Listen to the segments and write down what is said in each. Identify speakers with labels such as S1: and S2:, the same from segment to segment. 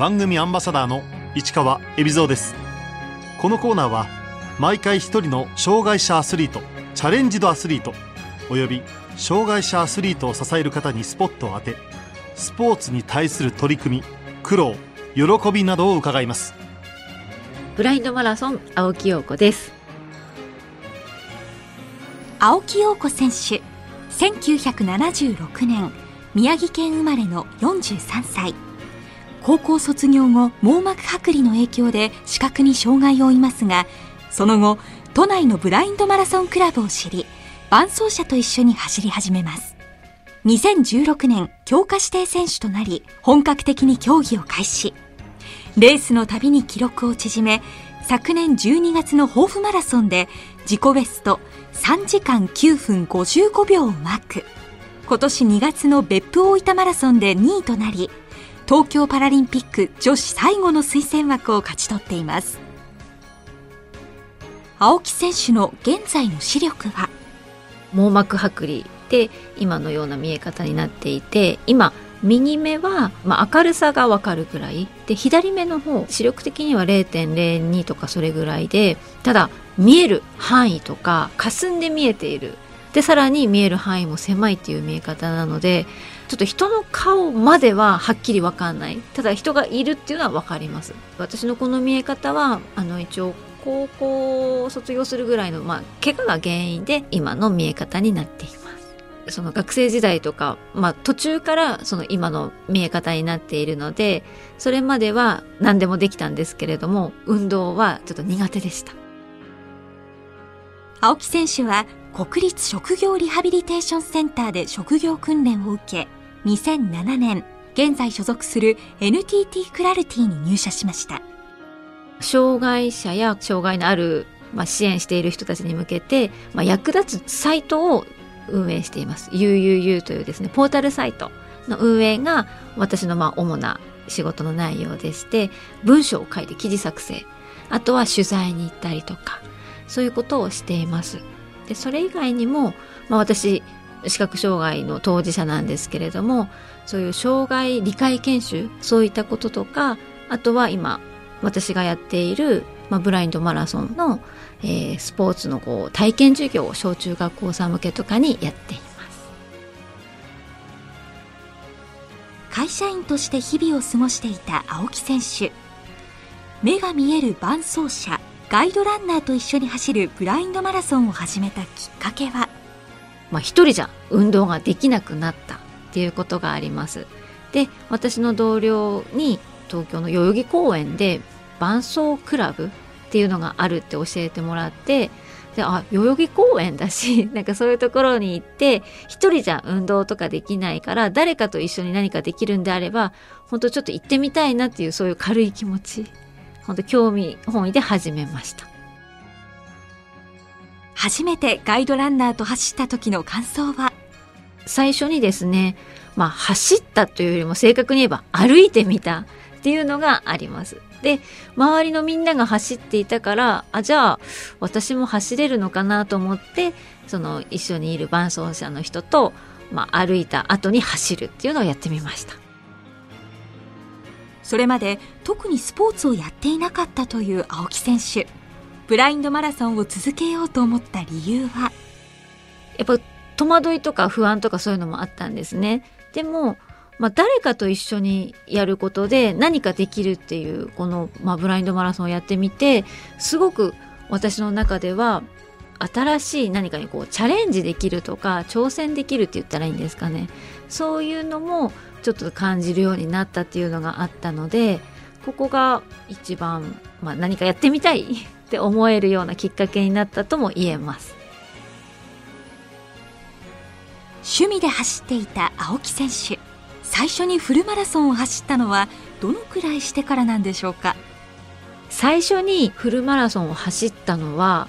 S1: 番組アンバサダーの市川恵比蔵です。このコーナーは毎回一人の障害者アスリートチャレンジドアスリートおよび障害者アスリートを支える方にスポットを当てスポーツに対する取り組み苦労喜びなどを伺います。
S2: ブラインドマラソン青木陽子です。
S3: 青木陽子選手1976年宮城県生まれの43歳高校卒業後網膜剥離の影響で視覚に障害を負いますがその後都内のブラインドマラソンクラブを知り伴走者と一緒に走り始めます。2016年強化指定選手となり本格的に競技を開始。レースのたびに記録を縮め昨年12月の抱負マラソンで自己ベスト3時間9分55秒をマーク。今年2月の別府大分マラソンで2位となり東京パラリンピック女子最後の推薦枠を勝ち取っています。青木選手の現在の視力は？
S2: 網膜剥離で今のような見え方になっていて今右目は、まあ、明るさがわかるぐらい。で左目の方視力的には0.02とかそれぐらいでただ見える範囲とか霞んで見えている。でさらに見える範囲も狭いっていう見え方なのでちょっと人の顔までははっきり分かんない。ただ人がいるっていうのは分かります。私のこの見え方はあの一応高校を卒業するぐらいの、まあ、怪我が原因で今の見え方になっています。その学生時代とか、まあ、途中からその今の見え方になっているのでそれまでは何でもできたんですけれども運動はちょっと苦手でした。
S3: 青木選手は国立職業リハビリテーションセンターで職業訓練を受け2007年現在所属する NTT クラルティに入社しました。
S2: 障害者や障害のある、まあ、支援している人たちに向けて、まあ、役立つサイトを運営しています。UUU というですねポータルサイトの運営が私のまあ主な仕事の内容でして文章を書いて記事作成。あとは取材に行ったりとかそういうことをしています。でそれ以外にも、まあ、私視覚障害の当事者なんですけれどもそういう障害理解研修そういったこととかあとは今私がやっている、まあ、ブラインドマラソンの、えー、スポーツのこう体験授業を小中学校さん向けとかにやっています。
S3: 会社員として日々を過ごしていた青木選手。目が見える伴走者ガイドランナーと一緒に走るブラインドマラソンを始めたきっかけは
S2: まあ、一人じゃ運動ができなくなったっていうことがあります。で私の同僚に東京の代々木公園で伴走クラブっていうのがあるって教えてもらってであ代々木公園だし なんかそういうところに行って一人じゃ運動とかできないから誰かと一緒に何かできるんであれば本当ちょっと行ってみたいなっていうそういう軽い気持ち。本当興味本位で始めました。
S3: 初めてガイドランナーと走った時の感想は？
S2: 最初にですねまあ走ったというよりも正確に言えば歩いてみたっていうのがあります。で周りのみんなが走っていたからあじゃあ私も走れるのかなと思ってその一緒にいる伴走者の人と、まあ、歩いた後に走るっていうのをやってみました。
S3: それまで特にスポーツをやっていなかったという青木選手ブラインドマラソンを続けようと思った理由は？
S2: やっぱ戸惑いとか不安とかそういうのもあったんですね。でもまあ、誰かと一緒にやることで何かできるっていうこの、まあ、ブラインドマラソンをやってみてすごく私の中では新しい何かにこうチャレンジできるとか挑戦できるって言ったらいいんですかね。そういうのもちょっと感じるようになったっていうのがあったのでここが一番、まあ、何かやってみたいって思えるようなきっかけになったとも言えます。
S3: 趣味で走っていた青木選手。最初にフルマラソンを走ったのはどのくらいしてからなんでしょうか？
S2: 最初にフルマラソンを走ったのは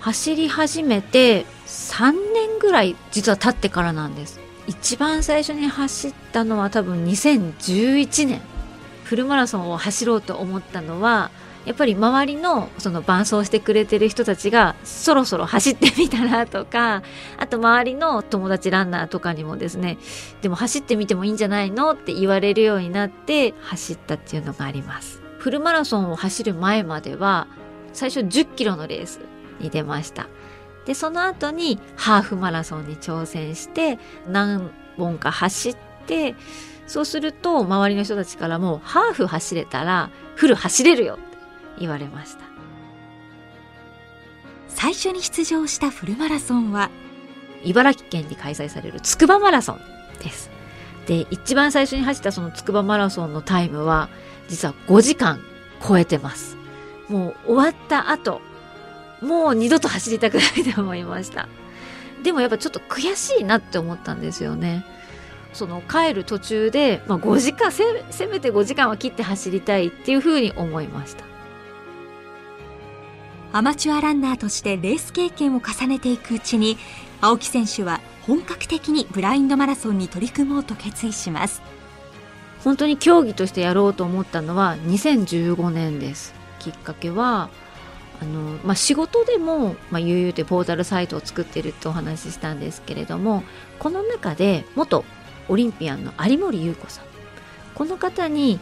S2: 走り始めて3年ぐらい実は経ってからなんです。一番最初に走ったのは多分2011年。フルマラソンを走ろうと思ったのはやっぱり周りのその伴走してくれてる人たちがそろそろ走ってみたらとか あと周りの友達ランナーとかにもですねでも走ってみてもいいんじゃないのって言われるようになって走ったっていうのがあります。フルマラソンを走る前までは最初10キロのレースに出ました。でその後にハーフマラソンに挑戦して何本か走ってそうすると周りの人たちからもハーフ走れたらフル走れるよ言われました。
S3: 最初に出場したフルマラソンは
S2: 茨城県に開催されるつくばマラソンです。で一番最初に走ったそのつくばマラソンのタイムは実は5時間超えてます。もう終わった後もう二度と走りたくないと思いました。でもやっぱちょっと悔しいなって思ったんですよね。その帰る途中で、まあ、5時間せせめて5時間は切って走りたいっていうふうに思いました。
S3: アマチュアランナーとしてレース経験を重ねていくうちに青木選手は本格的にブラインドマラソンに取り組もうと決意します。
S2: 本当に競技としてやろうと思ったのは2015年です。きっかけはあの、まあ、仕事でも、まあ、悠々でポータルサイトを作ってるってお話ししたんですけれどもこの中で元オリンピアンの有森裕子さん。この方に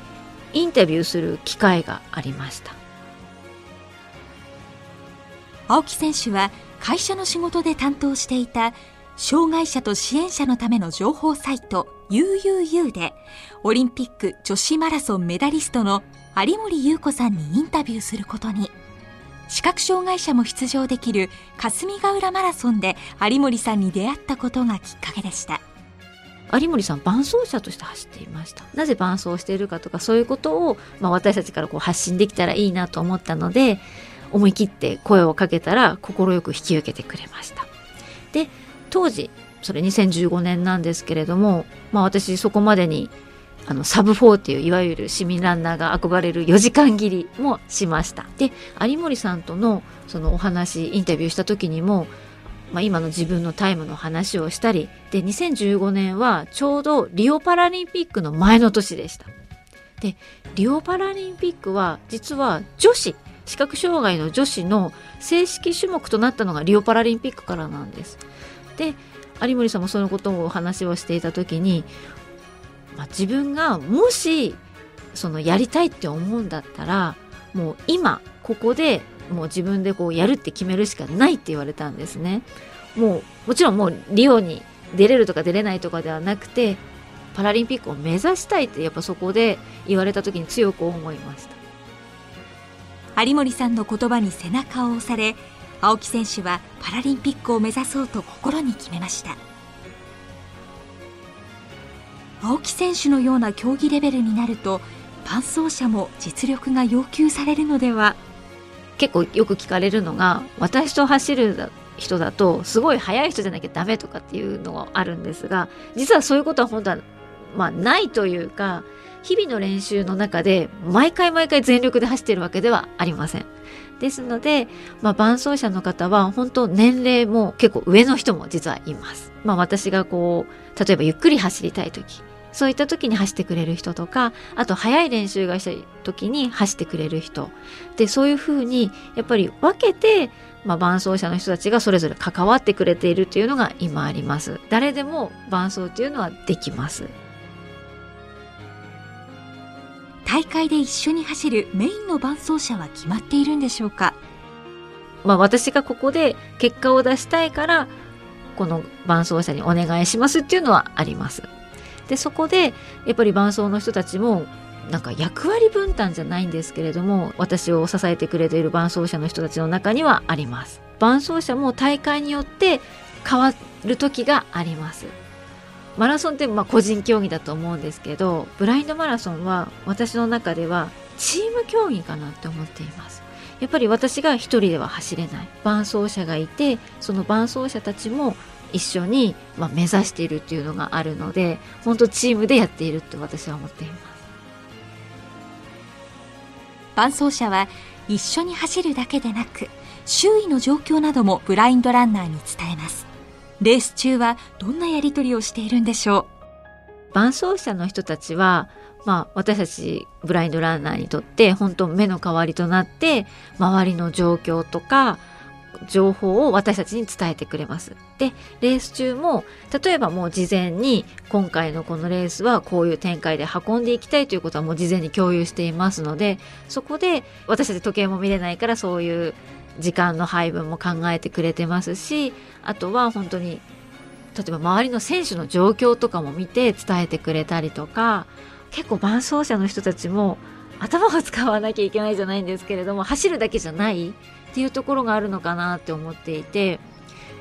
S2: インタビューする機会がありました。
S3: 青木選手は会社の仕事で担当していた障害者と支援者のための情報サイト UUU でオリンピック女子マラソンメダリストの有森裕子さんにインタビューすることに。視覚障害者も出場できる霞ヶ浦マラソンで有森さんに出会ったことがきっかけでした。
S2: 有森さん伴走者として走っていました。なぜ伴走しているかとかそういうことを、まあ、私たちからこう発信できたらいいなと思ったので思い切って声をかけたら快く引き受けてくれました。で当時それ2015年なんですけれども、まあ、私そこまでにあのサブ4っていういわゆる市民ランナーが憧れる4時間切りもしました。で有森さんとのそのお話インタビューした時にもまあ、今の自分のタイムの話をしたりで2015年はちょうどリオパラリンピックの前の年でした。でリオパラリンピックは実は女子視覚障害の女子の正式種目となったのがリオパラリンピックからなんです。で有森さんもそのことをお話をしていた時に、まあ、自分がもしそのやりたいって思うんだったらもう今ここでもう自分でこうやるって決めるしかないって言われたんですね。もうもちろんもうリオに出れるとか出れないとかではなくてパラリンピックを目指したいってやっぱそこで言われた時に強く思いました。
S3: 有森さんの言葉に背中を押され青木選手はパラリンピックを目指そうと心に決めました。青木選手のような競技レベルになると伴走者も実力が要求されるのでは？
S2: 結構よく聞かれるのが私と走る人だとすごい速い人じゃなきゃダメとかっていうのがあるんですが実はそういうことは本当はまあないというか日々の練習の中で毎回毎回全力で走ってるわけではありません。ですので、まあ、伴走者の方は本当年齢も結構上の人も実はいます。まあ、私がこう例えばゆっくり走りたい時そういった時に走ってくれる人とか、あと速い練習がしたい時に走ってくれる人。で、そういうふうに、やっぱり分けて、まあ、伴走者の人たちがそれぞれ関わってくれているというのが今あります。誰でも伴走っていうのはできます。
S3: 大会で一緒に走るメインの伴走者は決まっているんでしょうか？
S2: まあ私がここで結果を出したいから、この伴走者にお願いしますっていうのはあります。でそこでやっぱり伴走の人たちもなんか役割分担じゃないんですけれども私を支えてくれている伴走者の人たちの中にはあります。伴走者も大会によって変わる時があります。マラソンってまあ個人競技だと思うんですけどブラインドマラソンは私の中ではチーム競技かなって思っています。やっぱり私が一人では走れない。伴走者がいてその伴走者たちも一緒に、まあ、目指しているっていうのがあるので本当チームでやっているって私は思っています。
S3: 伴走者は一緒に走るだけでなく周囲の状況などもブラインドランナーに伝えます。レース中はどんなやり取りをしているんでしょう？
S2: 伴走者の人たちはまあ、私たちブラインドランナーにとって本当目の代わりとなって周りの状況とか情報を私たちに伝えてくれます。で、レース中も、例えばもう事前に今回のこのレースはこういう展開で運んでいきたいということはもう事前に共有していますので、そこで私たち時計も見れないからそういう時間の配分も考えてくれてますし、あとは本当に、例えば周りの選手の状況とかも見て伝えてくれたりとか、結構伴走者の人たちも頭を使わなきゃいけないじゃないんですけれども走るだけじゃないっていうところがあるのかなって思っていて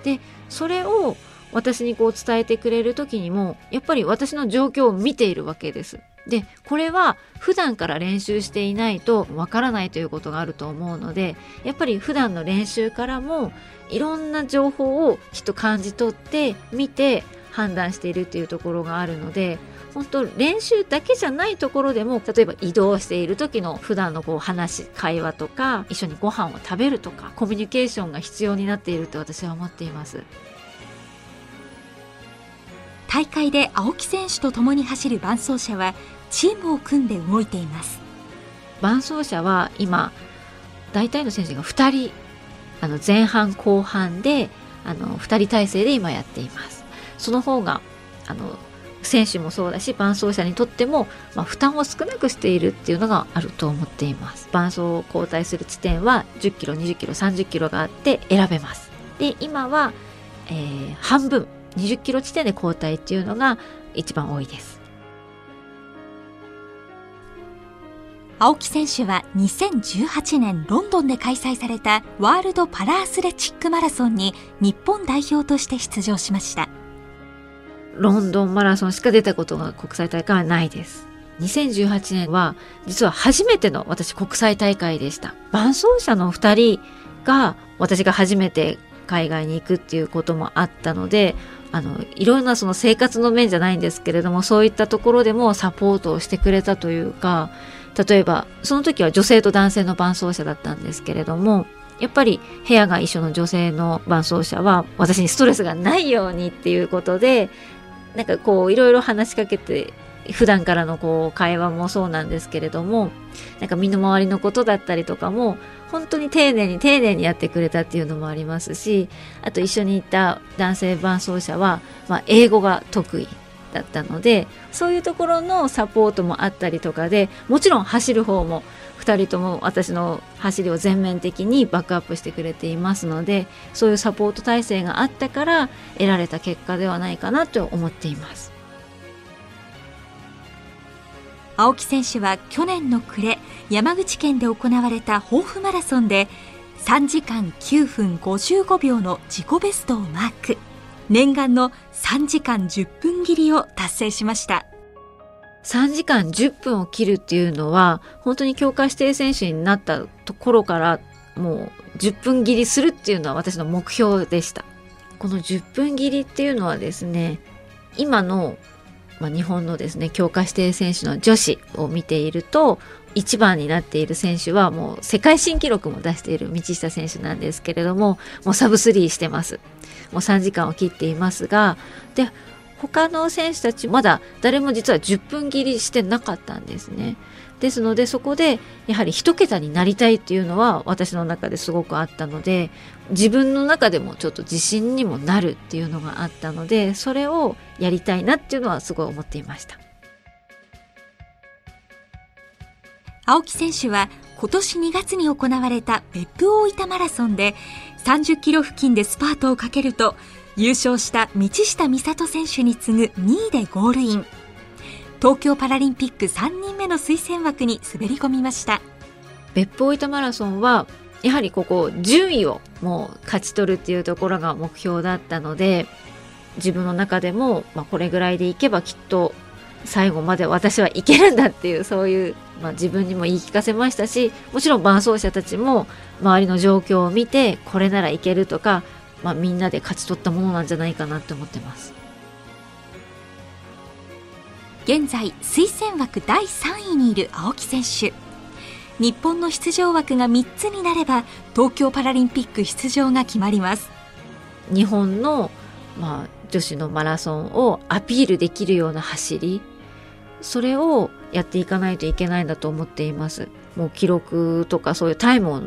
S2: でそれを私にこう伝えてくれる時にもやっぱり私の状況を見ているわけです。でこれは普段から練習していないとわからないということがあると思うのでやっぱり普段の練習からもいろんな情報をきっと感じ取って見て判断しているっていうところがあるので本当練習だけじゃないところでも例えば移動している時の普段のこう話会話とか一緒にご飯を食べるとかコミュニケーションが必要になっていると私は思っています
S3: 大会で青木選手と共に走る伴走者はチームを組んで動いています。
S2: 伴走者は今大体の選手が2人あの前半後半であの2人体制で今やっています。その方があの選手もそうだし伴走者にとっても、まあ、負担を少なくしているっていうのがあると思っています。伴走を交代する地点は10キロ20キロ30キロがあって選べます。で今は、えー、半分20キロ地点で交代っていうのが一番多いです
S3: 青木選手は2018年ロンドンで開催されたワールドパラアスレチックマラソンに日本代表として出場しました
S2: ロンドンマラソンしか出たことが国際大会はないです。2018年は実は初めての私国際大会でした。伴走者の2人が私が初めて海外に行くっていうこともあったので、あの、いろんなその生活の面じゃないんですけれども、そういったところでもサポートをしてくれたというか、例えば、その時は女性と男性の伴走者だったんですけれども、やっぱり部屋が一緒の女性の伴走者は私にストレスがないようにっていうことでなんかこういろいろ話しかけて普段からのこう会話もそうなんですけれどもなんか身の回りのことだったりとかも本当に丁寧に丁寧にやってくれたっていうのもありますしあと一緒に行った男性伴走者は、まあ、英語が得意だったのでそういうところのサポートもあったりとかでもちろん走る方も2人とも私の走りを全面的にバックアップしてくれていますのでそういうサポート体制があったから得られた結果ではないかなと思っています。
S3: 青木選手は去年の暮れ山口県で行われた抱負マラソンで3時間9分55秒の自己ベストをマーク。念願の3時間10分切りを達成しました。
S2: 3時間10分を切るっていうのは本当に強化指定選手になったところからもう10分切りするっていうのは私の目標でした。この10分切りっていうのはですね今の、まあ、日本のですね強化指定選手の女子を見ていると1番になっている選手はもう世界新記録も出している道下選手なんですけれどももうサブスリーしてますもう3時間を切っていますがで他の選手たちまだ誰も実は10分切りしてなかったんですね。ですのでそこでやはり1桁になりたいっていうのは私の中ですごくあったので自分の中でもちょっと自信にもなるっていうのがあったのでそれをやりたいなっていうのはすごい思っていました。
S3: 青木選手は今年2月に行われた別府大分マラソンで30キロ付近でスパートをかけると優勝した道下美里選手に次ぐ2位でゴールイン。東京パラリンピック3人目の推薦枠に滑り込みました。
S2: 別府大分マラソンはやはりここ順位をもう勝ち取るっていうところが目標だったので自分の中でも、まあ、これぐらいでいけばきっと最後まで私はいけるんだっていうそういう、まあ、自分にも言い聞かせましたしもちろん伴走者たちも周りの状況を見てこれならいけるとかまあ、みんなで勝ち取ったものなんじゃないかなって思ってます。
S3: 現在推薦枠第3位にいる青木選手。日本の出場枠が3つになれば東京パラリンピック出場が決まります。
S2: 日本の、まあ、女子のマラソンをアピールできるような走りそれをやっていかないといけないんだと思っています。もう記録とかそういうタイムを、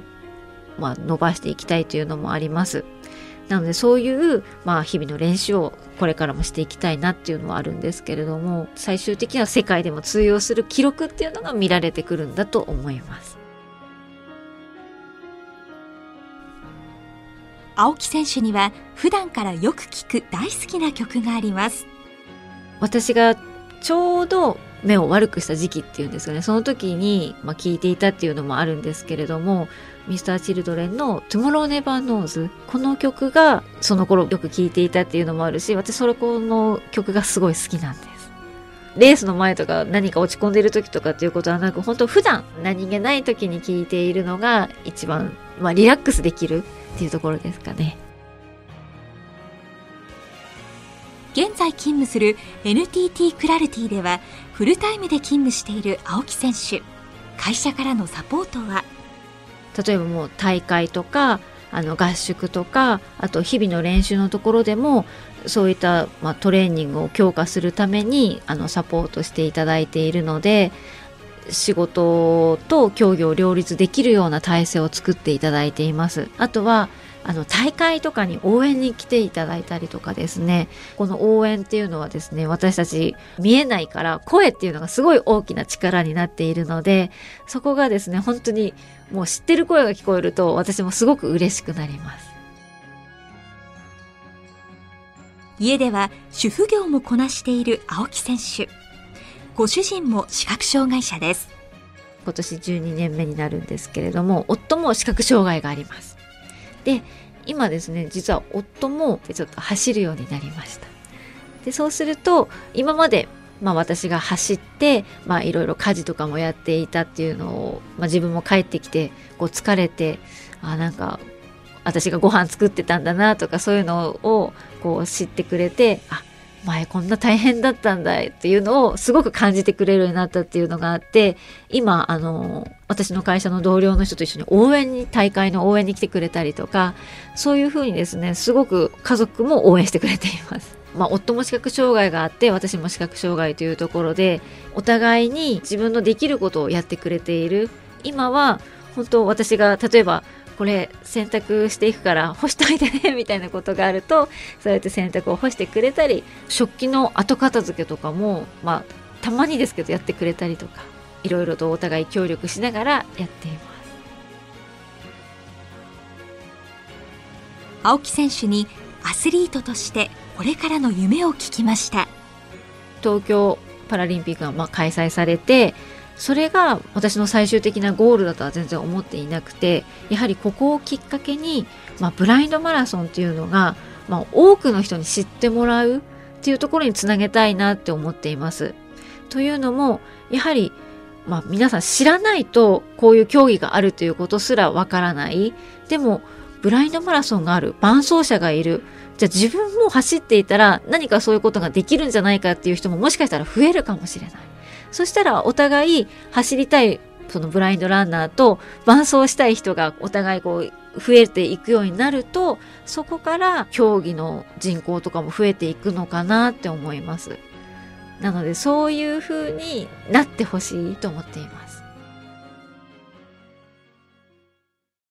S2: まあ、伸ばしていきたいというのもあります。なのでそういう、まあ、日々の練習をこれからもしていきたいなっていうのはあるんですけれども最終的には世界でも通用する記録っていうのが見られてくるんだと思います。
S3: 青木選手には普段からよく聞く大好きな曲があります。
S2: 私がちょうど目を悪くした時期っていうんですかねその時に、まあ、聞いていたっていうのもあるんですけれども Mr.Children の Tomorrow Never Knows この曲がその頃よく聴いていたっていうのもあるし私それこの曲がすごい好きなんですレースの前とか何か落ち込んでる時とかっていうことはなく本当普段何気ない時に聴いているのが一番、まあ、リラックスできるっていうところですかね。
S3: 現在勤務する NTT クラルティではフルタイムで勤務している青木選手会社からのサポートは？
S2: 例えばもう大会とかあの合宿とかあと日々の練習のところでもそういった、まあ、トレーニングを強化するためにあのサポートしていただいているので仕事と競技を両立できるような体制を作っていただいています。あとはあの大会とかに応援に来ていただいたりとかですね。この応援っていうのはですね私たち見えないから声っていうのがすごい大きな力になっているのでそこがですね本当にもう知ってる声が聞こえると私もすごく嬉しくなります。
S3: 家では主婦業もこなしている青木選手。ご主人も視覚障害者です。
S2: 今年12年目になるんですけれども夫も視覚障害がありますで今ですね実は夫もちょっと走るようになりました。でそうすると今までまあ、私が走っていろいろ家事とかもやっていたっていうのを、まあ、自分も帰ってきてこう疲れてあなんか私がご飯作ってたんだなとかそういうのをこう知ってくれてあ前こんな大変だったんだっていうのをすごく感じてくれるようになったっていうのがあって今あの私の会社の同僚の人と一緒に応援に大会の応援に来てくれたりとかそういうふうにですねすごく家族も応援してくれています。まあ、夫も視覚障害があって私も視覚障害というところでお互いに自分のできることをやってくれている今は本当私が例えばこれ洗濯していくから干しといてねみたいなことがあるとそうやって洗濯を干してくれたり食器の後片付けとかもまあたまにですけどやってくれたりとかいろいろとお互い協力しながらやっています。
S3: 青木選手にアスリートとしてこれからの夢を聞きました。
S2: 東京パラリンピックがまあ開催されてそれが私の最終的なゴールだとは全然思っていなくてやはりここをきっかけに、まあ、ブラインドマラソンっていうのが、まあ、多くの人に知ってもらうっていうところにつなげたいなって思っています。というのもやはり、まあ、皆さん知らないとこういう競技があるということすらわからないでもブラインドマラソンがある伴走者がいるじゃあ自分も走っていたら何かそういうことができるんじゃないかっていう人ももしかしたら増えるかもしれない。そしたらお互い走りたいそのブラインドランナーと伴走したい人がお互いこう増えていくようになるとそこから競技の人口とかも増えていくのかなって思います。なのでそういうふうになってほしいと思っています。